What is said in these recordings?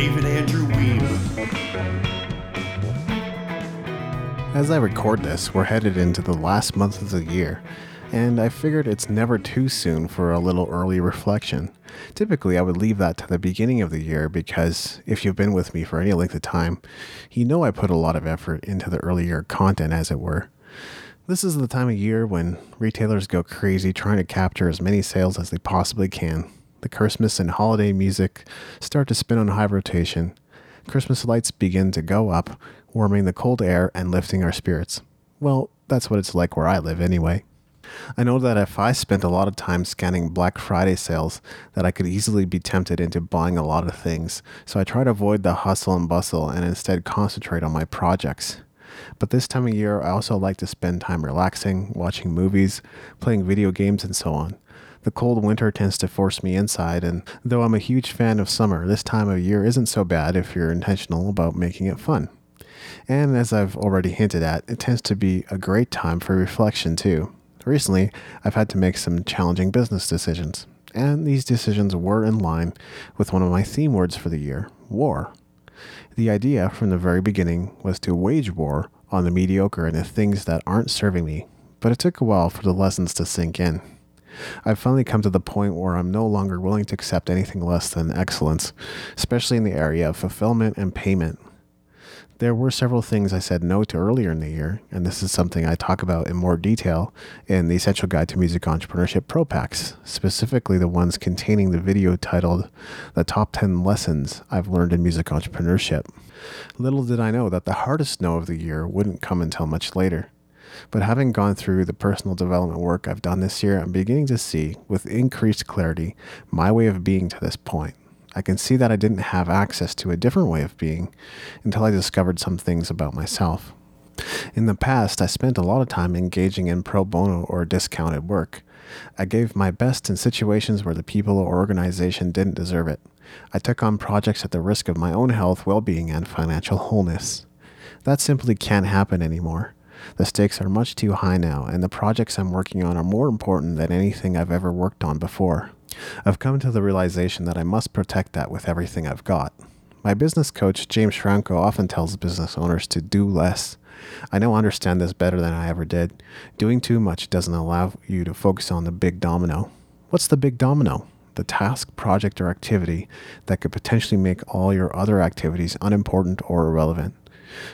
David Andrew Wiebe. As I record this, we're headed into the last month of the year, and I figured it's never too soon for a little early reflection. Typically, I would leave that to the beginning of the year because if you've been with me for any length of time, you know I put a lot of effort into the earlier content, as it were. This is the time of year when retailers go crazy trying to capture as many sales as they possibly can. The Christmas and holiday music start to spin on high rotation. Christmas lights begin to go up, warming the cold air and lifting our spirits. Well, that's what it's like where I live anyway. I know that if I spent a lot of time scanning Black Friday sales, that I could easily be tempted into buying a lot of things. So I try to avoid the hustle and bustle and instead concentrate on my projects. But this time of year, I also like to spend time relaxing, watching movies, playing video games, and so on. The cold winter tends to force me inside, and though I'm a huge fan of summer, this time of year isn't so bad if you're intentional about making it fun. And as I've already hinted at, it tends to be a great time for reflection too. Recently, I've had to make some challenging business decisions, and these decisions were in line with one of my theme words for the year war. The idea from the very beginning was to wage war on the mediocre and the things that aren't serving me, but it took a while for the lessons to sink in. I've finally come to the point where I'm no longer willing to accept anything less than excellence, especially in the area of fulfillment and payment. There were several things I said no to earlier in the year, and this is something I talk about in more detail in the Essential Guide to Music Entrepreneurship Pro Packs, specifically the ones containing the video titled The Top 10 Lessons I've Learned in Music Entrepreneurship. Little did I know that the hardest no of the year wouldn't come until much later. But having gone through the personal development work I've done this year, I'm beginning to see, with increased clarity, my way of being to this point. I can see that I didn't have access to a different way of being until I discovered some things about myself. In the past, I spent a lot of time engaging in pro bono or discounted work. I gave my best in situations where the people or organization didn't deserve it. I took on projects at the risk of my own health, well being, and financial wholeness. That simply can't happen anymore. The stakes are much too high now, and the projects I'm working on are more important than anything I've ever worked on before. I've come to the realization that I must protect that with everything I've got. My business coach, James Schramko, often tells business owners to do less. I now understand this better than I ever did. Doing too much doesn't allow you to focus on the big domino. What's the big domino? The task, project, or activity that could potentially make all your other activities unimportant or irrelevant.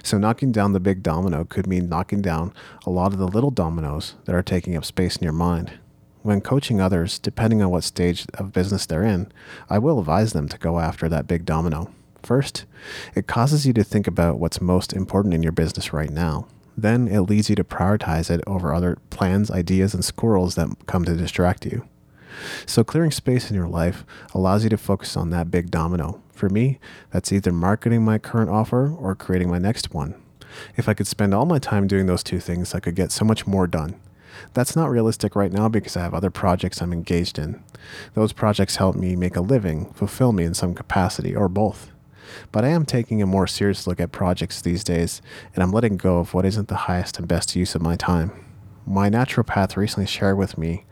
So, knocking down the big domino could mean knocking down a lot of the little dominoes that are taking up space in your mind. When coaching others, depending on what stage of business they're in, I will advise them to go after that big domino. First, it causes you to think about what's most important in your business right now. Then it leads you to prioritize it over other plans, ideas, and squirrels that come to distract you. So, clearing space in your life allows you to focus on that big domino. For me, that's either marketing my current offer or creating my next one. If I could spend all my time doing those two things, I could get so much more done. That's not realistic right now because I have other projects I'm engaged in. Those projects help me make a living, fulfill me in some capacity, or both. But I am taking a more serious look at projects these days, and I'm letting go of what isn't the highest and best use of my time. My naturopath recently shared with me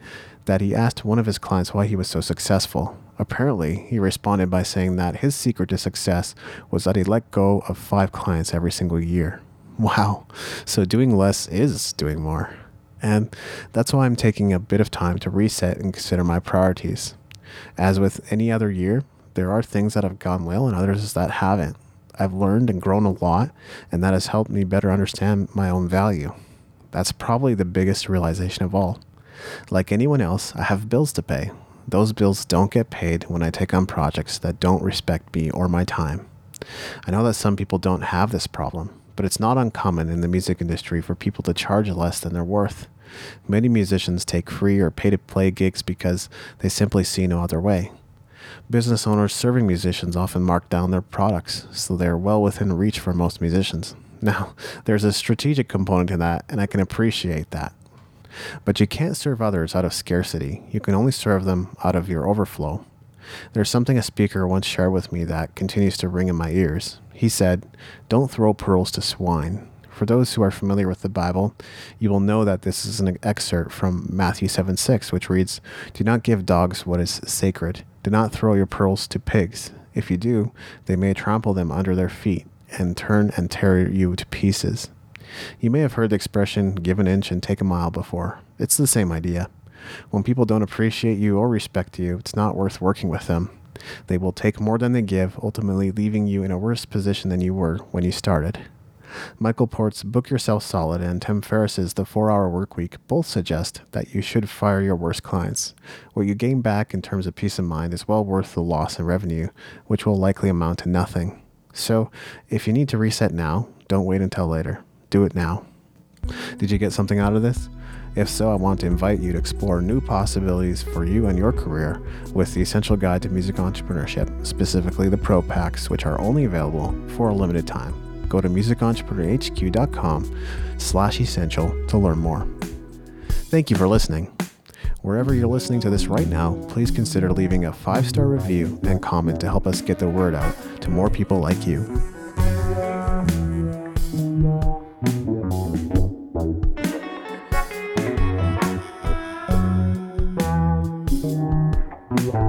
that he asked one of his clients why he was so successful. Apparently, he responded by saying that his secret to success was that he let go of five clients every single year. Wow, so doing less is doing more. And that's why I'm taking a bit of time to reset and consider my priorities. As with any other year, there are things that have gone well and others that haven't. I've learned and grown a lot, and that has helped me better understand my own value. That's probably the biggest realization of all. Like anyone else, I have bills to pay. Those bills don't get paid when I take on projects that don't respect me or my time. I know that some people don't have this problem, but it's not uncommon in the music industry for people to charge less than they're worth. Many musicians take free or pay to play gigs because they simply see no other way. Business owners serving musicians often mark down their products, so they are well within reach for most musicians. Now, there's a strategic component to that, and I can appreciate that. But you can't serve others out of scarcity. You can only serve them out of your overflow. There's something a speaker once shared with me that continues to ring in my ears. He said, Don't throw pearls to swine. For those who are familiar with the Bible, you will know that this is an excerpt from Matthew 7 6, which reads, Do not give dogs what is sacred. Do not throw your pearls to pigs. If you do, they may trample them under their feet and turn and tear you to pieces. You may have heard the expression give an inch and take a mile before. It's the same idea. When people don't appreciate you or respect you, it's not worth working with them. They will take more than they give, ultimately leaving you in a worse position than you were when you started. Michael Port's Book Yourself Solid and Tim Ferriss's The 4 Hour Workweek both suggest that you should fire your worst clients. What you gain back in terms of peace of mind is well worth the loss in revenue, which will likely amount to nothing. So, if you need to reset now, don't wait until later. Do it now. Did you get something out of this? If so, I want to invite you to explore new possibilities for you and your career with the Essential Guide to Music Entrepreneurship, specifically the Pro Packs, which are only available for a limited time. Go to musicentrepreneur.hq.com slash essential to learn more. Thank you for listening. Wherever you're listening to this right now, please consider leaving a five star review and comment to help us get the word out to more people like you.